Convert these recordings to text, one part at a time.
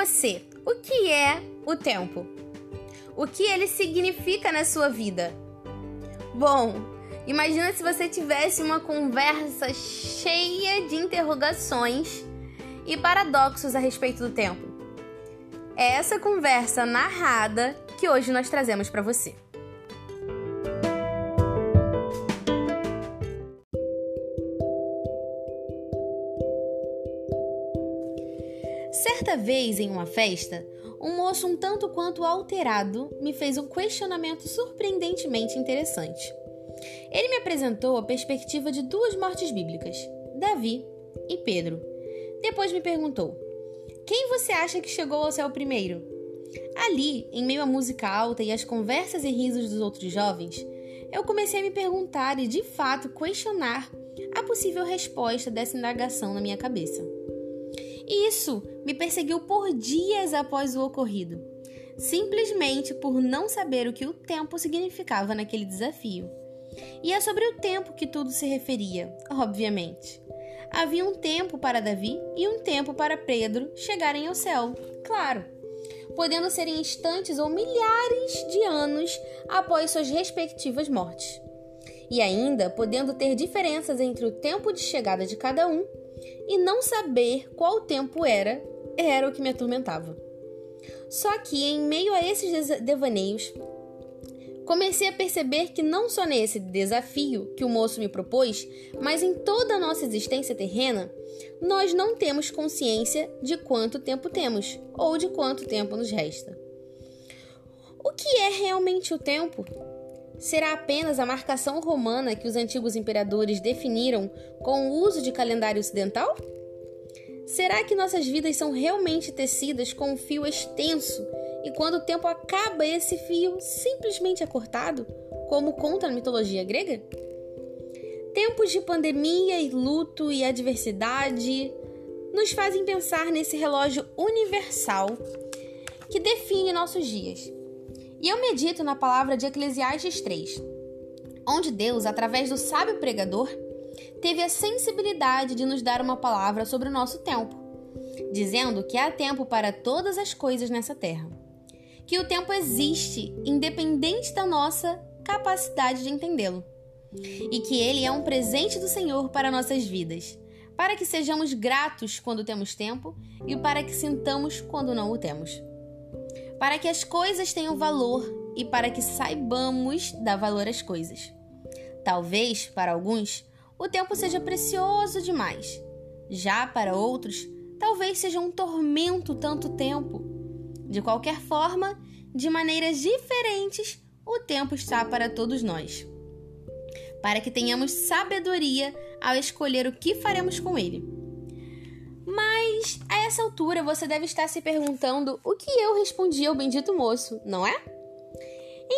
você, o que é o tempo? O que ele significa na sua vida? Bom, imagina se você tivesse uma conversa cheia de interrogações e paradoxos a respeito do tempo. É essa conversa narrada que hoje nós trazemos para você. Certa vez, em uma festa, um moço um tanto quanto alterado me fez um questionamento surpreendentemente interessante. Ele me apresentou a perspectiva de duas mortes bíblicas, Davi e Pedro. Depois me perguntou: Quem você acha que chegou ao céu primeiro? Ali, em meio à música alta e às conversas e risos dos outros jovens, eu comecei a me perguntar e, de fato, questionar a possível resposta dessa indagação na minha cabeça. Isso me perseguiu por dias após o ocorrido, simplesmente por não saber o que o tempo significava naquele desafio. E é sobre o tempo que tudo se referia, obviamente. Havia um tempo para Davi e um tempo para Pedro chegarem ao céu, claro, podendo ser em instantes ou milhares de anos após suas respectivas mortes. E ainda podendo ter diferenças entre o tempo de chegada de cada um e não saber qual tempo era, era o que me atormentava. Só que, em meio a esses devaneios, comecei a perceber que não só nesse desafio que o moço me propôs, mas em toda a nossa existência terrena, nós não temos consciência de quanto tempo temos ou de quanto tempo nos resta. O que é realmente o tempo? Será apenas a marcação romana que os antigos imperadores definiram com o uso de calendário ocidental? Será que nossas vidas são realmente tecidas com um fio extenso e quando o tempo acaba, esse fio simplesmente é cortado, como conta a mitologia grega? Tempos de pandemia e luto e adversidade nos fazem pensar nesse relógio universal que define nossos dias. E eu medito na palavra de Eclesiastes 3, onde Deus, através do sábio pregador, teve a sensibilidade de nos dar uma palavra sobre o nosso tempo, dizendo que há tempo para todas as coisas nessa terra. Que o tempo existe, independente da nossa capacidade de entendê-lo. E que ele é um presente do Senhor para nossas vidas, para que sejamos gratos quando temos tempo e para que sintamos quando não o temos para que as coisas tenham valor e para que saibamos dar valor às coisas. Talvez, para alguns, o tempo seja precioso demais. Já para outros, talvez seja um tormento tanto tempo. De qualquer forma, de maneiras diferentes, o tempo está para todos nós. Para que tenhamos sabedoria ao escolher o que faremos com ele mas a essa altura você deve estar se perguntando o que eu respondi ao bendito moço, não é?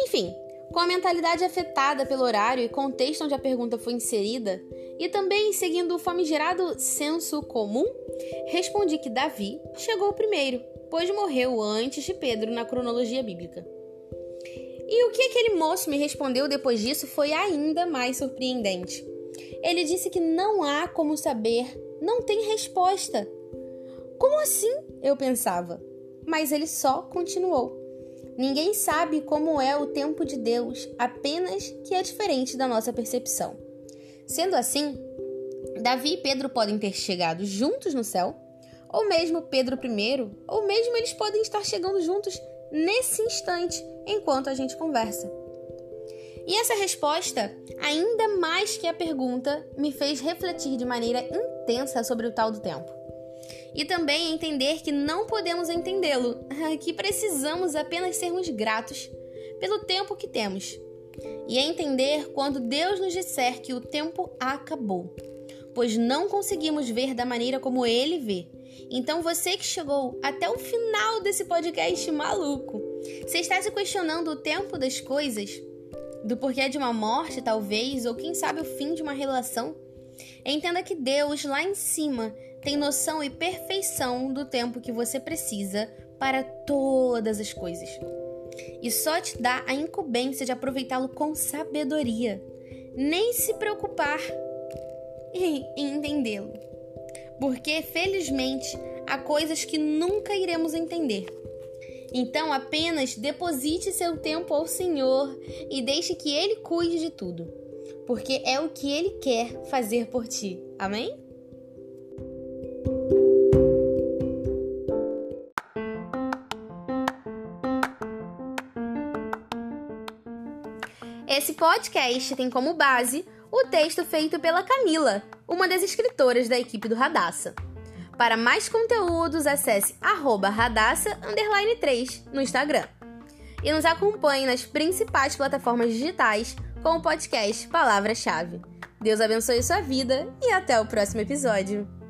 Enfim, com a mentalidade afetada pelo horário e contexto onde a pergunta foi inserida, e também seguindo o famigerado senso comum, respondi que Davi chegou primeiro, pois morreu antes de Pedro na cronologia bíblica. E o que aquele moço me respondeu depois disso foi ainda mais surpreendente. Ele disse que não há como saber não tem resposta. Como assim? Eu pensava. Mas ele só continuou. Ninguém sabe como é o tempo de Deus, apenas que é diferente da nossa percepção. Sendo assim, Davi e Pedro podem ter chegado juntos no céu, ou mesmo Pedro primeiro, ou mesmo eles podem estar chegando juntos nesse instante enquanto a gente conversa. E essa resposta, ainda mais que a pergunta, me fez refletir de maneira intensa sobre o tal do tempo. E também entender que não podemos entendê-lo, que precisamos apenas sermos gratos pelo tempo que temos. E entender quando Deus nos disser que o tempo acabou, pois não conseguimos ver da maneira como Ele vê. Então você que chegou até o final desse podcast maluco, você está se questionando o tempo das coisas? do porquê de uma morte, talvez, ou quem sabe o fim de uma relação. Entenda que Deus lá em cima tem noção e perfeição do tempo que você precisa para todas as coisas. E só te dá a incumbência de aproveitá-lo com sabedoria, nem se preocupar em entendê-lo. porque felizmente há coisas que nunca iremos entender. Então apenas deposite seu tempo ao Senhor e deixe que Ele cuide de tudo, porque é o que Ele quer fazer por ti. Amém? Esse podcast tem como base o texto feito pela Camila, uma das escritoras da equipe do Radassa. Para mais conteúdos, acesse radassa_3 no Instagram. E nos acompanhe nas principais plataformas digitais com o podcast Palavra-Chave. Deus abençoe sua vida e até o próximo episódio.